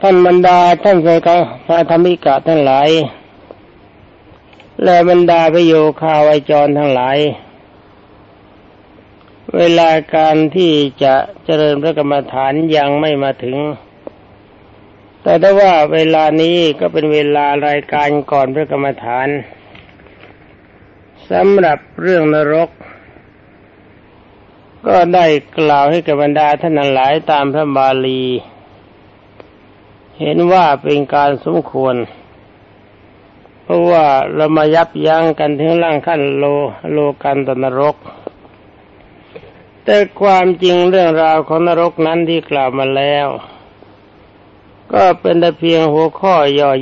ท่านบรรดาท่านเคยพระธรรมิกะทั้งหลาย และบรรดาประโยคาวิจรทั้งหลาย เวลาการที่จะเจริญพระกรรมฐานยังไม่มาถึง แต่ถ้าว่าเวลานี้ก็เป็นเวลารายการก่อนพระกรรมฐานสำหรับเรื่องนรก ก็ได้กล่าวให้กับบรรดาท่านหลายตามพระบาลี เห็นว่าเป็นการสมควร เพราะว่าเรามายับยั้งกันถึงร่างขั้นโลโลกันตนรก แต่ความจริงเรื่องราวของนรกนั้นที่กล่าวมาแล้ว ก็เป็นแต่เพียงหัวข้อ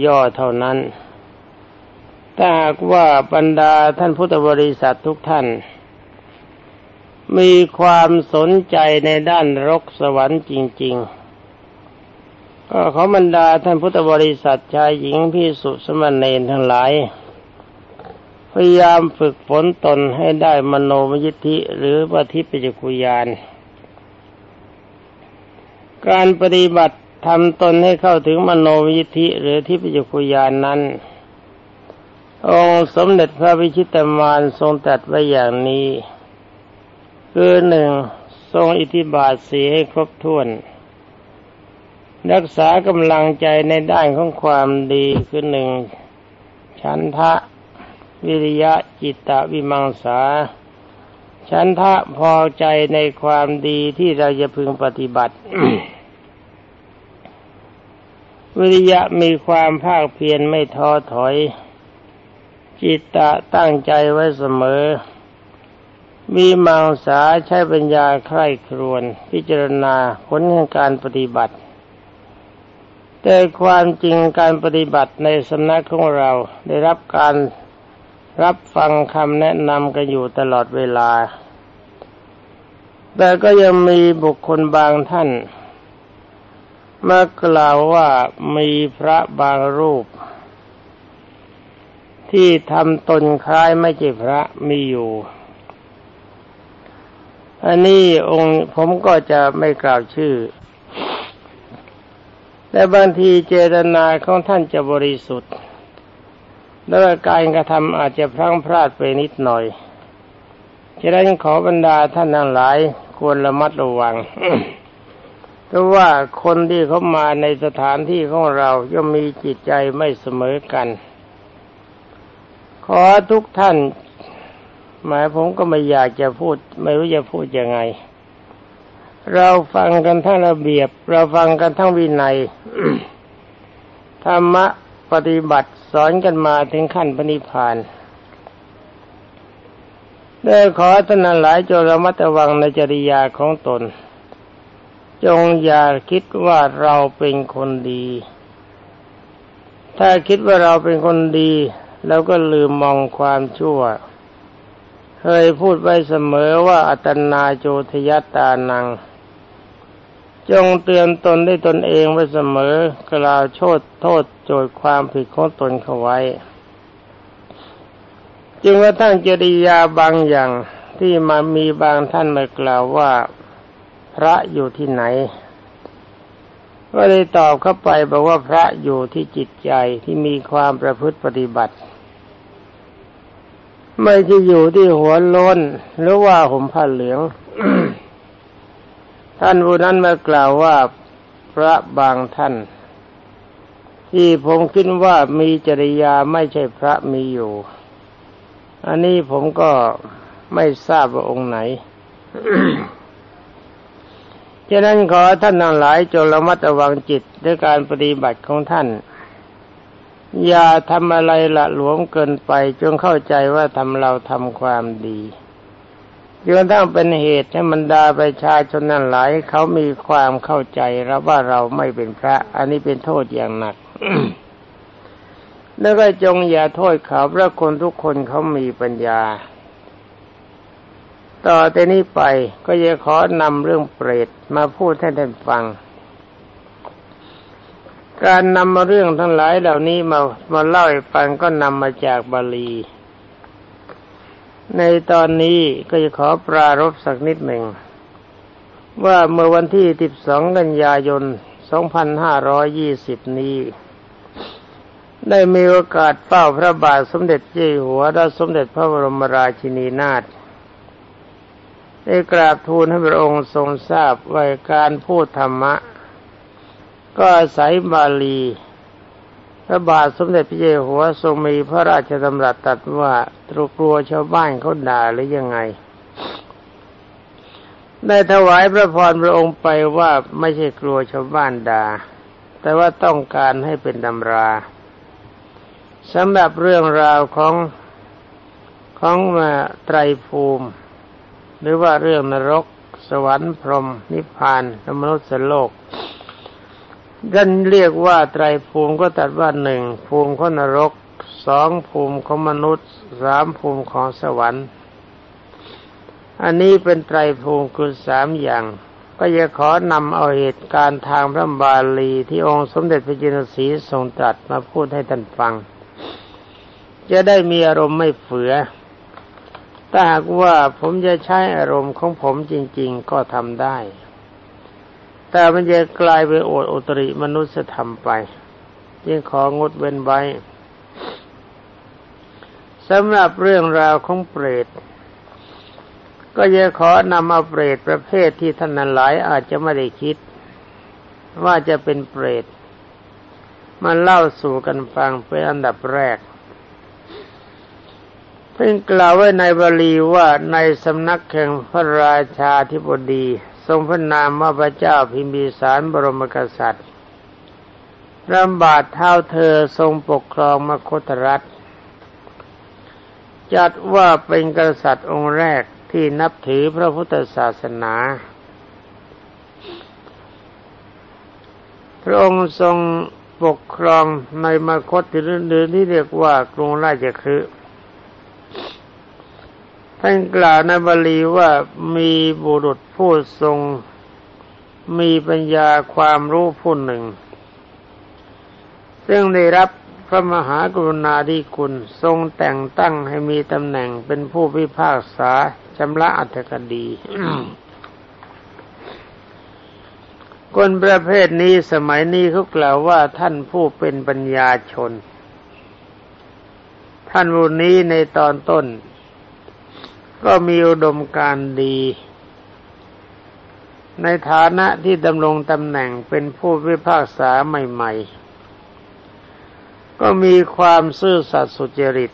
ย่อๆเท่านั้น ถ้าหากว่าบรรดาท่านพุทธบริษัททุกท่านมีความสนใจในด้านรกสวรรค์จริง ๆ ก็ขอบรรดาท่านพุทธบริษัทชายหญิงพิสุสมณเณรทั้งหลาย พยายามฝึกฝนตนให้ได้มโนมยิทธิหรือปฏิปิจคุยาน การปฏิบัติทำตนให้เข้าถึงมโนมยิทธิหรือทิปิจคุยานนั้น องค์สมเด็จพระวิชิตมารทรงตรัสไว้อย่างนี้ คือหนึ่งทรงอิทธิบาทสีให้ครบถ้วน รักษากำลังใจในด้านของความดีคือหนึ่งฉันทะวิริยะจิตตวิมังสาฉันทะพอใจในความดีที่เราจะพึงปฏิบัติ วิริยะมีความภาคเพียรไม่ท้อถอย จิตตะตั้งใจไว้เสมอ มีมังสาใช้ปัญญาใคร่ครวน พิจารณาผลของการปฏิบัติ แต่ความจริงการปฏิบัติในสำนักของเราได้รับการรับฟังคำแนะนำกันอยู่ตลอดเวลา แต่ก็ยังมีบุคคลบางท่านมากล่าวว่ามีพระบางรูป ที่ทำตนคล้ายไม่ใช่พระมีอยู่ อันนี้องค์ผมก็จะไม่กล่าวชื่อ แต่บางทีเจตนาของท่านจะบริสุทธิ์แล้วการกระทำอาจจะพลั้งพลาดไปนิดหน่อยฉะนั้นขอบรรดาท่านทั้งหลายควรระมัดระวังเพราะว่าคนที่เขามาในสถานที่ของเราย่อมมีจิตใจไม่เสมอกัน ขอทุกท่าน หมายผมก็ไม่อยากจะพูด ไม่รู้จะพูดยังไง เราฟังกันทั้งระเบียบ เราฟังกันทั้งวินัยธรรมะปฏิบัติสอนกันมาถึงขั้นปณิพานได้ขอท่านหลายจงระมัดระวังในจริยาของตน จงอย่าคิดว่าเราเป็นคนดี ถ้าคิดว่าเราเป็นคนดีแล้วก็ลืมมองความชั่ว เคยพูดไว้เสมอว่าอัตนาโจทยตานัง จงเตือนตนได้ตนเองไว้เสมอกล่าวโทษโทษโจทย์ความผิดของตนเข้าไว้ จึงกระทั่งจริยาบางอย่างที่มามีบางท่านมากล่าวว่าพระอยู่ที่ไหน ก็เลยตอบเข้าไปบอกว่าพระอยู่ที่จิตใจที่มีความประพฤติปฏิบัติ ไม่ใช่อยู่ที่หัวโล้นหรือว่าห่มผ้าเหลือง ท่านผู้นั้นมากล่าวว่าพระบางท่าน ที่ผมคิดว่ามีจริยาไม่ใช่พระมีอยู่ อันนี้ผมก็ไม่ทราบว่าองค์ไหนฉะนั้นขอท่านทั้งหลายจงระมัดระวังจิตด้วยการปฏิบัติของท่าน อย่าทำอะไรละหลวมเกินไปจงเข้าใจว่าทำเราทำความดี จนทั้งเป็นเหตุให้บรรดาประชาชนนั้นหลายเขามีความเข้าใจแล้วว่าเราไม่เป็นพระ อันนี้เป็นโทษอย่างหนัก แล้วก็จงอย่าโทษเขาเพราะคนทุกคนเขามีปัญญา ต่อแต่นี้ไปก็จะขอนำเรื่องเปรตมาพูดให้ท่านฟัง การนำมาเรื่องทั้งหลายเหล่านี้มามาเล่าให้ฟังก็นำมาจากบาลี ในตอนนี้ก็จะขอปรารบสักนิดหนึ่ง ว่าเมื่อวันที่ 12 กันยายน 2520 นี้ ได้มีโอกาสเฝ้าพระบาทสมเด็จเจ้าหัวและสมเด็จพระบรมราชินีนาถได้กราบทูลให้พระองค์ทรงทราบว่าการพูดธรรมะ ก็อาศัยบาลี พระบาทสมเด็จพระเจ้าหัวทรงมีพระราชดำรัสตรัสว่าตรุกลัวชาวบ้านเขาด่าหรือยังไง ได้ถวายพระพรพระองค์ไปว่าไม่ใช่กลัวชาวบ้านด่า แต่ว่าต้องการให้เป็นตำราสำหรับเรื่องราวของของมาไตรภูมิ หรือว่าเรื่องนรก สวรรค์พรหมนิพพานมนุษย์โลก กันเรียกว่าไตรภูมิก็ตัดว่าหนึ่งภูมิของนรกสองภูมิของมนุษย์สามภูมิของสวรรค์ อันนี้เป็นไตรภูมิคือสามอย่าง ก็จะขอนำเอาเหตุการณ์ทางพระบาลีที่องค์สมเด็จพระจินสีทรงตรัสมาพูดให้ท่านฟัง จะได้มีอารมณ์ไม่เฟือถ้าหากว่าผมจะใช้อารมณ์ของผมจริง ๆ ก็ทำได้ แต่มันจะกลายเป็นโอดอตริมนุษยธรรมไปจึงของดเว้นไว้สำหรับเรื่องราวของเปรต ก็จะขอนำเอาเปรตประเภทที่ท่านนั้นหลายอาจจะไม่ได้คิด ว่าจะเป็นเปรตมาเล่าสู่กันฟังเป็นอันดับแรก เพิ่งกล่าวไว้ในบาลีว่าในสำนักแห่งพระราชาธิบดี ทรงพระนามว่าพระเจ้าพิมพิสารบรมกษัตริย์รำบาดเท้าเธอทรงปกครองมคตรัฐ จัดว่าเป็นกษัตริย์องค์แรกที่นับถือพระพุทธศาสนา พระองค์ทรงปกครองในมคตหรือที่เรียกว่ากรุงราชคฤห์ ท่านกล่าวในบาลีว่ามีบุรุษผู้ทรง มีปัญญาความรู้ผู้หนึ่ง ซึ่งได้รับพระมหากรุณาธิคุณทรงแต่งตั้งให้มีตำแหน่งเป็นผู้พิพากษาชำระอัตคดีคนประเภทนี้สมัยนี้เขากล่าวว่าท่านผู้เป็นปัญญาชน ท่านผู้นี้ในตอนต้น ก็มีอุดมการดี ในฐานะที่ดำรงตำแหน่งเป็นผู้พิพากษาใหม่ ๆ ก็มีความซื่อสัตย์สุจริต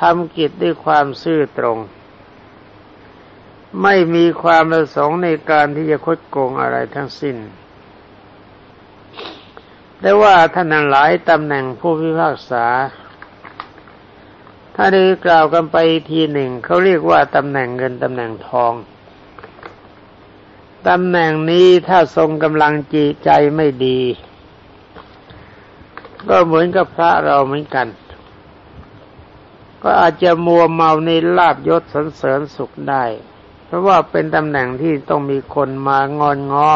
ทำกิจด้วยความซื่อตรง ไม่มีความประสงค์ในการที่จะคดโกงอะไรทั้งสิ้น แต่ว่าท่านหลายตำแหน่งผู้พิพากษา ถ้าได้กล่าวกันไปทีหนึ่งเขาเรียกว่าตำแหน่งเงินตำแหน่งทองตำแหน่งนี้ถ้าทรงกำลังจีใจไม่ดี ก็เหมือนกับพระเราเหมือนกัน ก็อาจจะมัวเมาในลาบยศสรรเสริญสุขได้ เพราะว่าเป็นตำแหน่งที่ต้องมีคนมางอนง้อ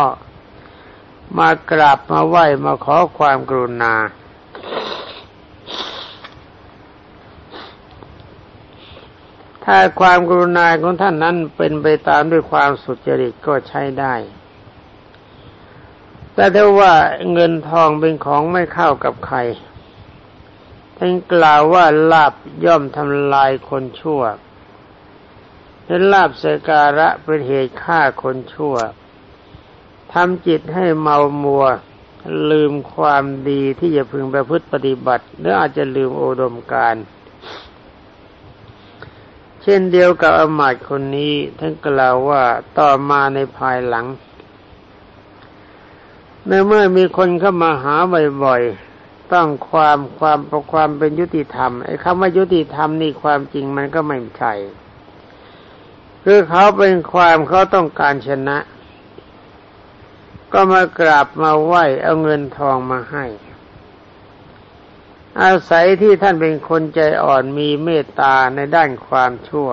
มากราบมาไหว้มาขอความกรุณา ถ้าความกรุณาของท่านนั้นเป็นไปตามด้วยความสุจริตก็ใช้ได้ แต่ถ้าว่าเงินทองเป็นของไม่เข้ากับใครท่านกล่าวว่าลาบย่อมทำลายคนชั่วเป็นลาบสการะเป็นเหตุฆ่าคนชั่วทำจิตให้เมามัว ลืมความดีที่จะพึงประพฤติปฏิบัติหรืออาจจะลืมโอดมการเช่นเดียวกับอมาตคนนี้ท่านกล่าวว่าต่อมาในภายหลังเมื่อเมื่อมีคนเข้ามาหาบ่อยๆต้องความความประความเป็นยุติธรรมไอ้คำว่ายุติธรรมนี่ความจริงมันก็ไม่ใช่คือเขาเป็นความเขาต้องการชนะ ก็มากราบมาไหว้เอาเงินทองมาให้ อาศัยที่ท่านเป็นคนใจอ่อนมีเมตตาในด้านความชั่ว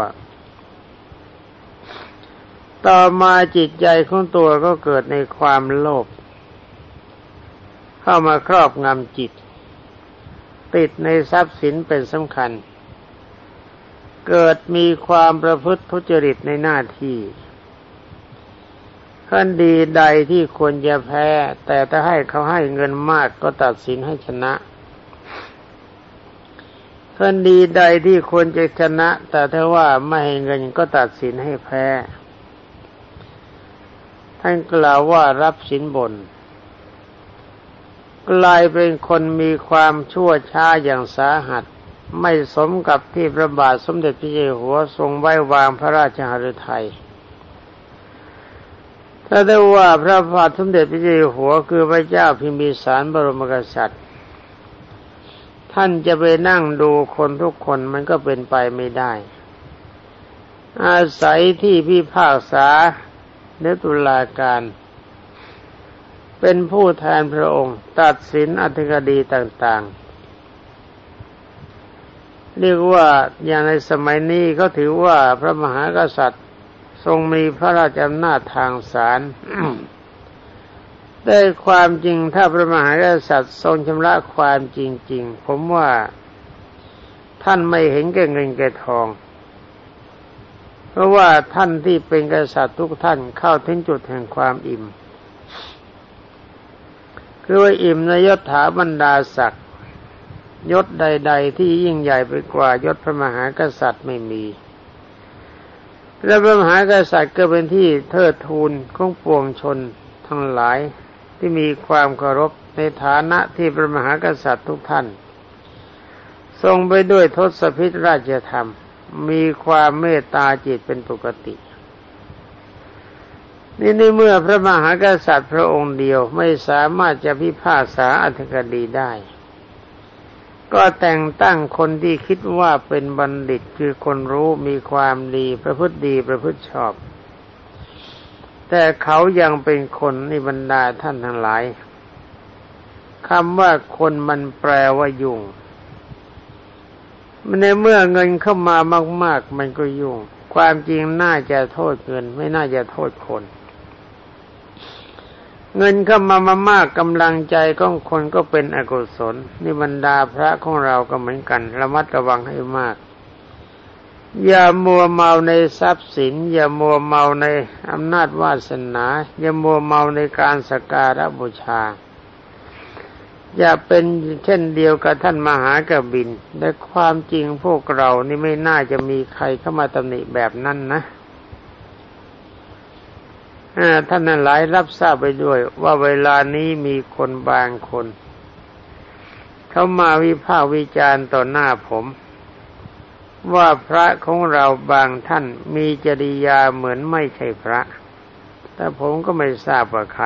ต่อมาจิตใจของตัวก็เกิดในความโลภเข้ามาครอบงำจิต ติดในทรัพย์สินเป็นสำคัญ เกิดมีความประพฤติทุจริตในหน้าที่คดีใดที่ควรจะแพ้ แต่ถ้าให้เขาให้เงินมากก็ตัดสินให้ชนะ คดีใดที่ควรจะชนะ แต่ถ้าว่าไม่ให้เงินก็ตัดสินให้แพ้ ท่านกล่าวว่ารับสินบน กลายเป็นคนมีความชั่วช้าอย่างสาหัส ไม่สมกับที่พระบาทสมเด็จพระเจ้าอยู่หัวทรงไว้วางพระราชหฤทัยถ้าได้ว่าพระบาทสมเด็จพระเจ้าอยู่หัวคือพระเจ้าพิมพิสารบรมกษัตริย์ ท่านจะไปนั่งดูคนทุกคนมันก็เป็นไปไม่ได้ อาศัยที่พิพากษาเนตุลาการ เป็นผู้แทนพระองค์ ตัดสินอธิกดีต่างๆ เรียกว่าอย่างในสมัยนี้ก็ถือว่าพระมหากษัตริย์ทรงมีพระราชอำนาจทางศาล ได้ความจริงถ้าพระมหากษัตริย์ทรงชำระความจริง ๆ ผมว่าท่านไม่เห็นแก่เงินแก่ทอง เพราะว่าท่านที่เป็นกษัตริย์ทุกท่านเข้าถึงจุดแห่งความอิ่ม คือว่าอิ่มในยศถาบรรดาศักดิ์ยศใด ๆ ที่ยิ่งใหญ่ไปกว่ายศพระมหากษัตริย์ไม่มี และพระมหากษัตริย์ก็เป็นที่เทิดทูนของปวงชนทั้งหลาย ที่มีความเคารพในฐานะที่พระมหากษัตริย์ทุกท่าน ทรงไปด้วยทศพิธราชธรรม มีความเมตตาจิตเป็นปกตินี่ในเมื่อพระมหากษัตริย์พระองค์เดียวไม่สามารถจะพิพากษาอธิกดีได้ ก็แต่งตั้งคนที่คิดว่าเป็นบัณฑิตคือคนรู้มีความดีประพฤติดีประพฤติชอบ แต่เขายังเป็นคนในบรรดาท่านทั้งหลายคำว่าคนมันแปลว่ายุ่งในเมื่อเงินเข้ามามาก ๆ มันก็ยุ่ง ความจริงน่าจะโทษเงิน ไม่น่าจะโทษคน เงินเข้ามามามากกำลังใจของคนก็เป็นอกุศลนิบรรดาพระของเราก็เหมือนกัน ระมัดระวังให้มาก อย่ามัวเมาในทรัพย์สิน อย่ามัวเมาในอำนาจวาสนา อย่ามัวเมาในการสการะบูชา อย่าเป็นเช่นเดียวกับท่านมหากบินแต่ความจริงพวกเรานี่ไม่น่าจะมีใครเข้ามาตำหนิแบบนั้นนะท่านนั้นหลายรับทราบไปด้วย ว่าเวลานี้มีคนบางคน เขามาวิพากษ์วิจารณ์ต่อหน้าผม ว่าพระของเราบางท่านมีจริยาเหมือนไม่ใช่พระ แต่ผมก็ไม่ทราบว่าใคร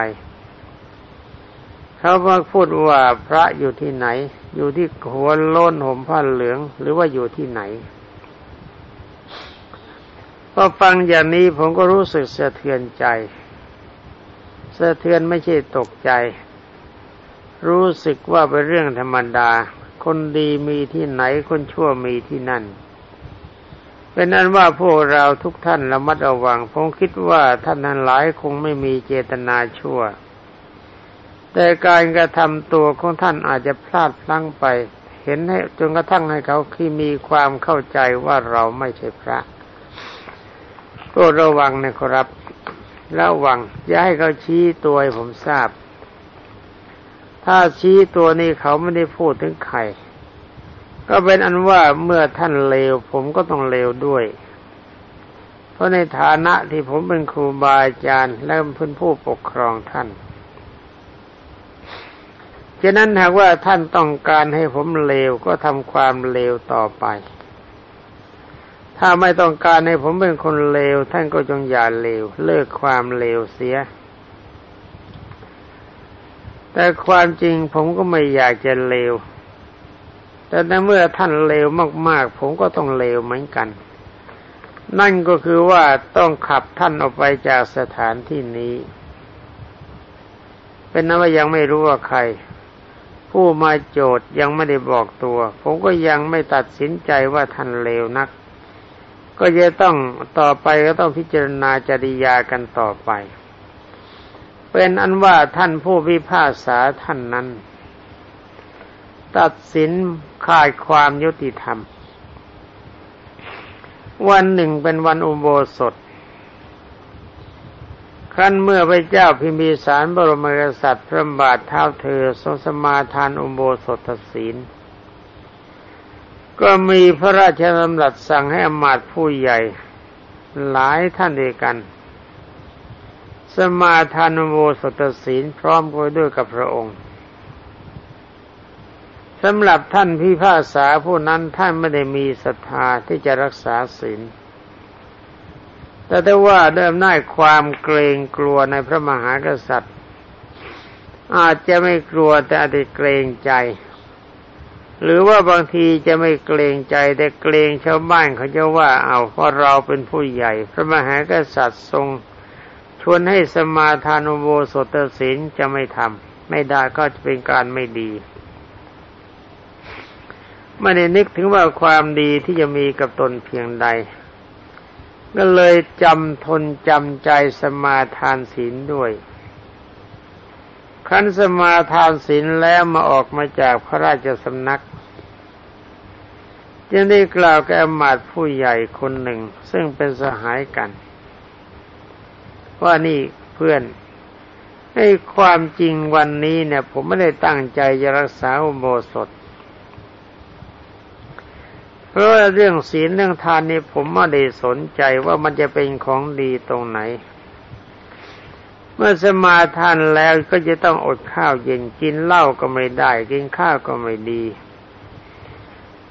เขามาพูดว่าพระอยู่ที่ไหน อยู่ที่หัวโล้นห่มผ้าเหลือง หรือว่าอยู่ที่ไหนพอฟังอย่างนี้ผมก็รู้สึกสะเทือนใจ สะเทือนไม่ใช่ตกใจ รู้สึกว่าเป็นเรื่องธรรมดา คนดีมีที่ไหนคนชั่วมีที่นั่น เป็นนั้นว่าพวกเราทุกท่านระมัดระวังผมคิดว่าท่านทั้งหลายคงไม่มีเจตนาชั่ว แต่การกระทำตัวของท่านอาจจะพลาดพลั้งไป เห็นให้จนกระทั่งให้เขาที่มีความเข้าใจว่าเราไม่ใช่พระโปรดระวังนะครับ ระวัง อย่าให้เขาชี้ตัวให้ผมทราบ ถ้าชี้ตัวนี้เขาไม่ได้พูดถึงใคร ก็เป็นอันว่าเมื่อท่านเลว ผมก็ต้องเลวด้วย เพราะในฐานะที่ผมเป็นครูบาอาจารย์และเป็นผู้ปกครองท่านฉะนั้นหากว่าท่านต้องการให้ผมเลวก็ทำความเลวต่อไป ถ้าไม่ต้องการให้ผมเป็นคนเลว ท่านก็จงอย่าเลว เลิกความเลวเสีย แต่ความจริงผมก็ไม่อยากจะเลว แต่ในเมื่อท่านเลวมาก ๆ ผมก็ต้องเลวเหมือนกัน นั่นก็คือว่าต้องขับท่านออกไปจากสถานที่นี้ เป็นนั้นว่ายังไม่รู้ว่าใคร ผู้มาโจทย์ยังไม่ได้บอกตัว ผมก็ยังไม่ตัดสินใจว่าท่านเลวนัก ก็จะต้องต่อไปก็ต้องพิจารณาจริยากันต่อไป เป็นอันว่าท่านผู้พิพากษาท่านนั้นตัดสิน ขาดความยุติธรรม วันหนึ่งเป็นวันอุโบสถขั้นเมื่อพระเจ้าพิมพิสารบรมกษัตริย์พระบาทเท้าเธอทรงสมาทานอุโบสถศีล ก็มีพระราชดำรัสสั่งให้อมาตผู้ใหญ่ หลายท่านเดียกัน สมาทานอุโบสถศีลพร้อมกันด้วยกับพระองค์ สำหรับท่านพิพากษาผู้นั้นท่านไม่ได้มีศรัทธาที่จะรักษาศีล แต่ถ้าว่าเดิมหน้าความเกรงกลัวในพระมหากษัตริย์ อาจจะไม่กลัวแต่อาจจะเกรงใจ หรือว่าบางทีจะไม่เกรงใจแต่เกรงชาวบ้านเขาจะว่าเอาเพราะเราเป็นผู้ใหญ่ พระมหากษัตริย์ทรงชวนให้สมาทานอุโบสถศีลจะไม่ทำไม่ได้ก็จะเป็นการไม่ดี ไม่ได้นึกถึงว่าความดีที่จะมีกับตนเพียงใด ก็เลยจำทนจำใจสมาทานศีลด้วยขันสมาทานศีลแล้วมาออกมาจากพระราชสำนักจึงได้กล่าวแก่อมาตผู้ใหญ่คนหนึ่ง ซึ่งเป็นสหายกัน ว่านี่เพื่อนให้ความจริงวันนี้เนี่ย ผมไม่ได้ตั้งใจจะรักษาอุโบสถ เพราะเรื่องศีลเรื่องทานนี่ผมไม่ได้สนใจว่ามันจะเป็นของดีตรงไหน เมื่อสมาทานแล้วก็จะต้องอดข้าวเย็นกินเหล้าก็ไม่ได้ กินข้าวก็ไม่ดี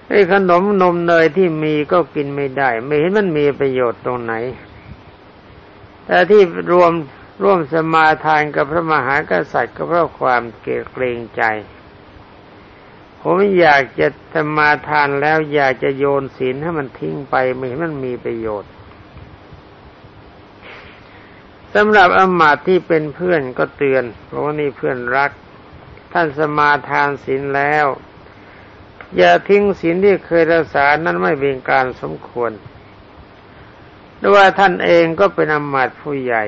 ไอ้ขนมนมเนยที่มีก็กินไม่ได้ ไม่เห็นมันมีประโยชน์ตรงไหน แต่ที่รวมร่วมสมาทานกับพระมหากษัตริย์ก็เพราะความเกรงใจ ผมอยากจะธรรมาทานแล้ว อยากจะโยนศีลให้มันทิ้งไปไม่เห็นมันมีประโยชน์สำหรับอมาตที่เป็นเพื่อนก็เตือนเพราะว่านี่เพื่อนรัก ท่านสมาทานศีลแล้ว อย่าทิ้งศีลที่เคยรักษานั้นไม่เป็นการสมควรด้วยว่าท่านเองก็เป็นอมาตผู้ใหญ่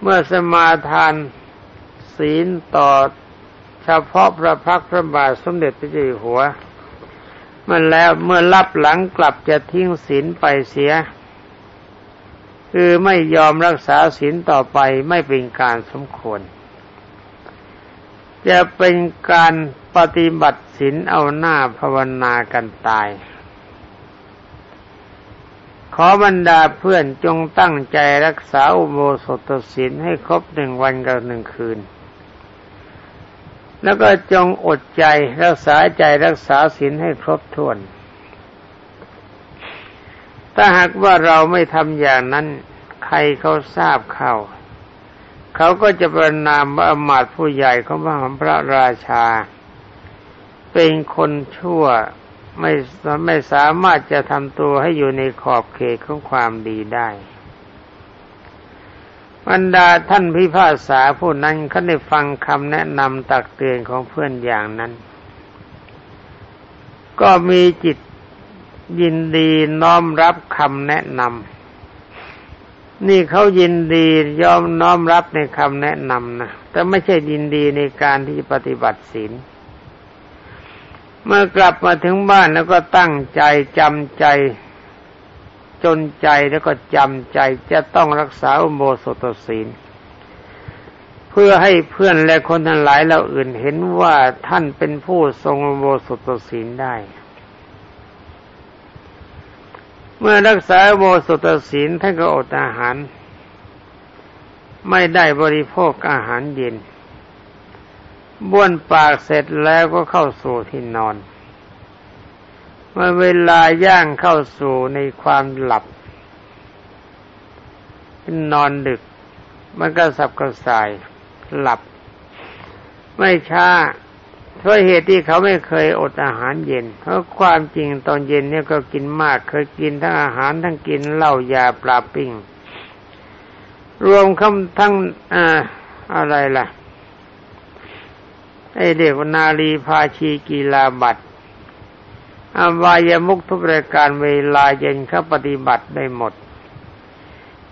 เมื่อสมาทานศีลต่อ เฉพาะพระพักพระบาทสมเด็จพระเจ้าอยู่หัว มันแล้วเมื่อรับหลังกลับจะทิ้งศีลไปเสีย คือไม่ยอมรักษาศีลต่อไปไม่เป็นการสมควร จะเป็นการปฏิบัติศีลเอาหน้าภาวนากันตายขอบรรดาเพื่อนจงตั้งใจรักษาอุโบสถศีลให้ครบหนึ่งวันกับหนึ่งคืน แล้วก็จงอดใจรักษาใจรักษาศีลให้ครบถ้วน ถ้าหากว่าเราไม่ทำอย่างนั้น ใครเขาทราบเข้าเขาก็จะประนามว่าอมาตผู้ใหญ่ของพระพระราชา เป็นคนชั่วไม่ไม่สามารถจะทำตัวให้อยู่ในขอบเขตของความดีได้ บรรดาท่านพิพากษาผู้นั้นเขาได้ฟังคำแนะนำตักเตือนของเพื่อนอย่างนั้น ก็มีจิตยินดีน้อมรับคำแนะนำนี่เขายินดียอมน้อมรับในคำแนะนำนะแต่ไม่ใช่ยินดีในการที่ปฏิบัติศีลเมื่อกลับมาถึงบ้านแล้วก็ตั้งใจจำใจ จนใจแล้วก็จำใจจะต้องรักษาอุโบสถศีล เพื่อให้เพื่อนและคนทั้งหลายเราอื่นเห็นว่าท่านเป็นผู้ทรงอุโบสถศีลได้ เมื่อรักษาอุโบสถศีลท่านก็อดอาหาร ไม่ได้บริโภคอาหารเย็นบ้วนปากเสร็จแล้วก็เข้าสู่ที่นอน เมื่อเวลาย่างเข้าสู่ในความหลับ นอนดึก มันก็สับกระส่ายหลับ ไม่ช้าเพราะเหตุที่เขาไม่เคยอดอาหารเย็น เพราะความจริงตอนเย็นเนี่ยก็กินมาก เคยกินทั้งอาหารทั้งกินเหล้ายาปลาปิ้ง รวมคำทั้งอ่าอะไรล่ะไอเด็กนาลีพาชีกีฬาบัตร อวายมุกทุกรายการเวลาเย็นเขาปฏิบัติได้หมด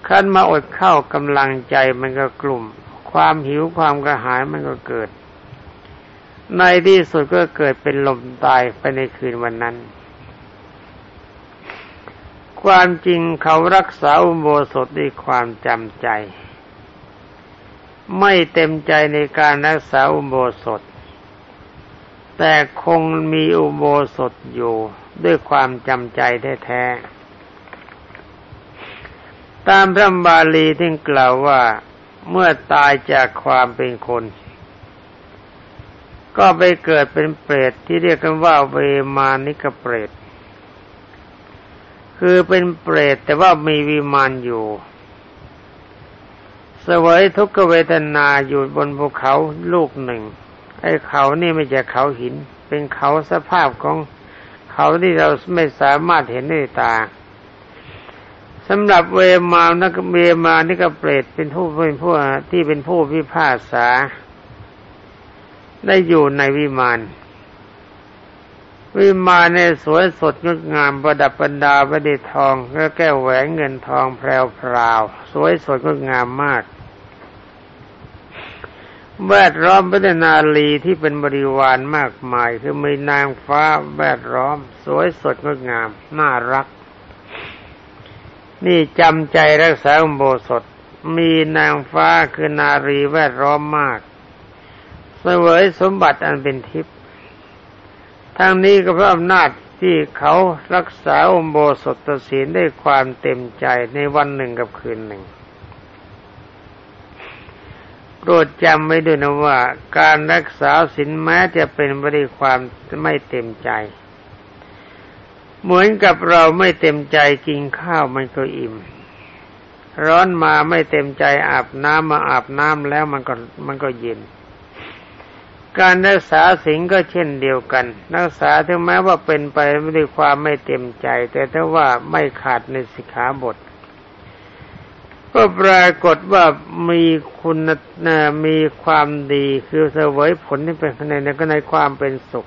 ขั้นมาอดเข้ากำลังใจมันก็กลุ่ม ความหิวความกระหายมันก็เกิด ในที่สุดก็เกิดเป็นลมตายไปในคืนวันนั้น ความจริงเขารักษาอุโบสถด้วยความจำใจ ไม่เต็มใจในการรักษาอุโบสถ แต่คงมีอุโบสถอยู่ด้วยความจำใจแท้ๆ ตามพระบาลีที่กล่าวว่าเมื่อตายจากความเป็นคน ก็ไปเกิดเป็นเปรตที่เรียกกันว่าเวมานิกเปรต คือเป็นเปรตแต่ว่ามีวิมานอยู่สวยทุกขเวทนาอยู่บนภูเขาลูกหนึ่ง ไอ้เขานี่ไม่ใช่เขาหิน เป็นเขาสภาพของเขาที่เราไม่สามารถเห็นด้วยตาสำหรับเวมานักเวมานี่ก็เปรตเป็นผู้เป็นผู้ที่เป็นผู้พิพากษา ได้อยู่ในวิมานวิมานในสวยสดงดงามประดับประดาประดิษทอง และแก้วแหวนเงินทองแพรวพราวสวยสดงดงามมาก แวดล้อมพระนาลีที่เป็นบริวารมากมาย คือมีนางฟ้าแวดล้อม สวยสดงดงาม น่ารัก นี่จำใจรักษาอุโบสถ มีนางฟ้าคือนารีแวดล้อมมากเสวยสมบัติอันเป็นทิพย์ทางนี้ก็เพราะอำนาจที่เขารักษาอมโบสถศีลได้ความเต็มใจในวันหนึ่งกับคืนหนึ่ง โปรดจำไว้ด้วยนะว่า การรักษาศีลแม้จะเป็นไปด้วยความไม่เต็มใจ เหมือนกับเราไม่เต็มใจกินข้าวมันก็อิ่ม ร้อนมาไม่เต็มใจอาบน้ำมาอาบน้ำแล้วมันก็มันก็เย็นการรักษาสิ่งก็เช่นเดียวกัน รักษาถึงแม้ว่าเป็นไปด้วยความไม่เต็มใจ แต่ถ้าว่าไม่ขาดในสิกขาบท ก็ปรากฏว่ามีคุณมีความดีคือเสวยผลที่เป็นในในก็ในความเป็นสุข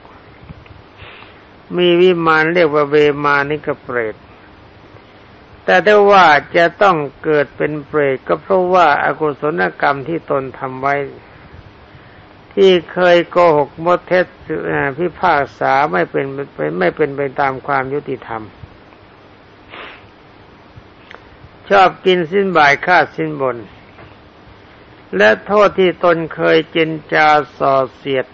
มีวิมานเรียกว่าเวมานิกเปรตแต่ถ้าว่าจะต้องเกิดเป็นเปรตก็เพราะว่าอากุศลกรรมที่ตนทำไว้ ที่เคยโกหกมดเท็จพิพากษาไม่เป็นไม่เป็นไปตามความยุติธรรม ชอบกินสิ้นบ่ายฆ่าสิ้นบน และโทษที่ตนเคยเจนจาส่อเสียด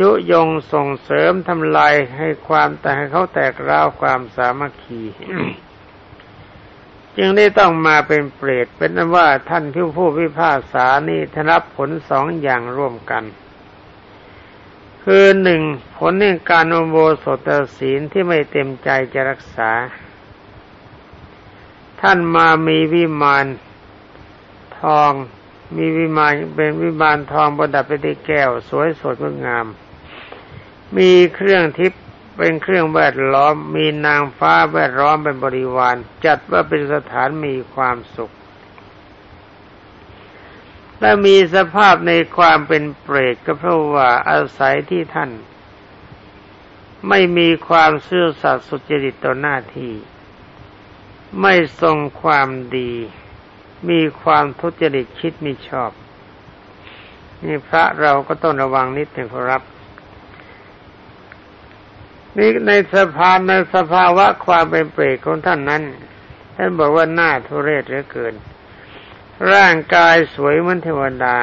ยุยงส่งเสริมทำลายให้ความแต่ให้เขาแตกร้าวความสามัคคีจึงได้ต้องมาเป็นเปรตเป็นนั้นว่าท่านผู้ผู้พิพากษานี่ทรับผลสองอย่างร่วมกัน คือหนึ่งผลในการอโบสถศีลที่ไม่เต็มใจจะรักษา ท่านมามีวิมานทอง มีวิมานเป็นวิมานทองประดับไปด้วยแก้ว สวยสดงดงาม มีเครื่องทิพย์เป็นเครื่องแวดล้อม มีนางฟ้าแวดล้อมเป็นบริวาร จัดว่าเป็นสถานมีความสุข และมีสภาพในความเป็นเปรตก็เพราะว่าอาศัยที่ท่าน ไม่มีความซื่อสัตย์สุจริตต่อหน้าที่ ไม่ทรงความดี มีความทุจริตคิดมิชอบ นี่พระเราก็ต้องระวังนิดหนึ่งครับนี่ในสภาในสภาวะความเป็นเปรตของท่านนั้น ท่านบอกว่าหน้าทุเรศเหลือเกิน ร่างกายสวยเหมือนเทวดา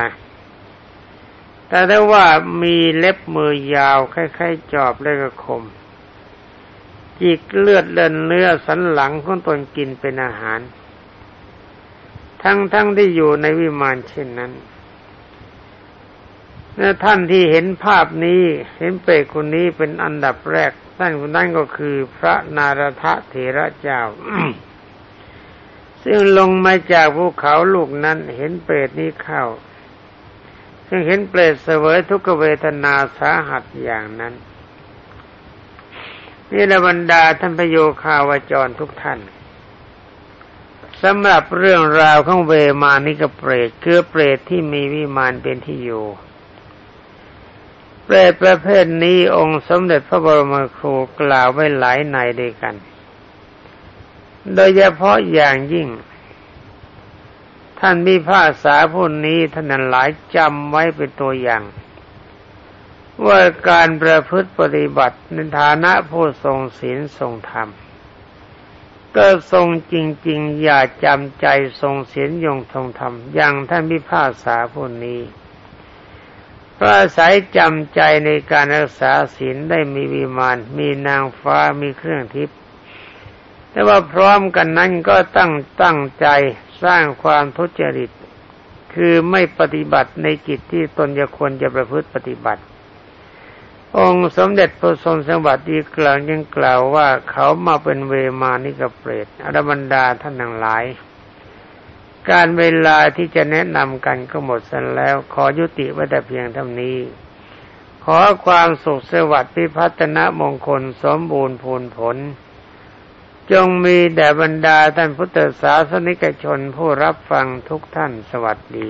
แต่ถ้าว่ามีเล็บมือยาวคล้ายๆจอบและกระคม จิกเลือดเดินเนื้อสันหลังของตนกินเป็นอาหาร ทั้งๆทที่อยู่ในวิมานเช่นนั้นท่านที่เห็นภาพนี้เห็นเปรตคนนี้เป็นอันดับแรกท่านคนนั้นก็คือพระนารทะเถระเจ้า ซึ่งลงมาจากภูเขาลูกนั้นเห็นเปรตนี้เข้า ซึ่งเห็นเปรตเสวยทุกเวทนาสาหัสอย่างนั้น นี่ละบรรดาท่านพโยคาวจรทุกท่านสำหรับเรื่องราวของเวมานิกเปรตคือเปรตที่มีวิมานเป็นที่อยู่เปรตประเภทนี้องค์สมเด็จพระบรมครูกล่าวไว้หลายในด้วยกัน โดยเฉพาะอย่างยิ่ง ท่านมีภาษาผู้นี้ท่านหลายจำไว้เป็นตัวอย่าง ว่าการประพฤติปฏิบัติในฐานะผู้ทรงศีลทรงธรรม ก็ทรงจริง ๆ อย่าจำใจทรงเสียนยงทรงธรรมอย่างท่านพิพากษาผู้นี้พระสายจำใจในการรักษาศีลได้มีวิมาน มีนางฟ้ามีเครื่องทิพย์แต่ว่าพร้อมกันนั้นก็ตั้งตั้งใจสร้างความทุจริต คือไม่ปฏิบัติในกิจที่ตนจะควรจะประพฤติปฏิบัติ องค์สมเด็จพระทรงสวัสดีกล่าวยังกล่าวว่าเขามาเป็นเวมานิกเปรตอรบรรดาท่านทั้งหลาย การเวลาที่จะแนะนำกันก็หมดสิ้นแล้ว ขอยุติไว้แต่เพียงเท่านี้ ขอความสุขสวัสดิ์พิพัฒนมงคลสมบูรณ์พูนผล จงมีแด่บรรดาท่านพุทธศาสนิกชนผู้รับฟังทุกท่านสวัสดี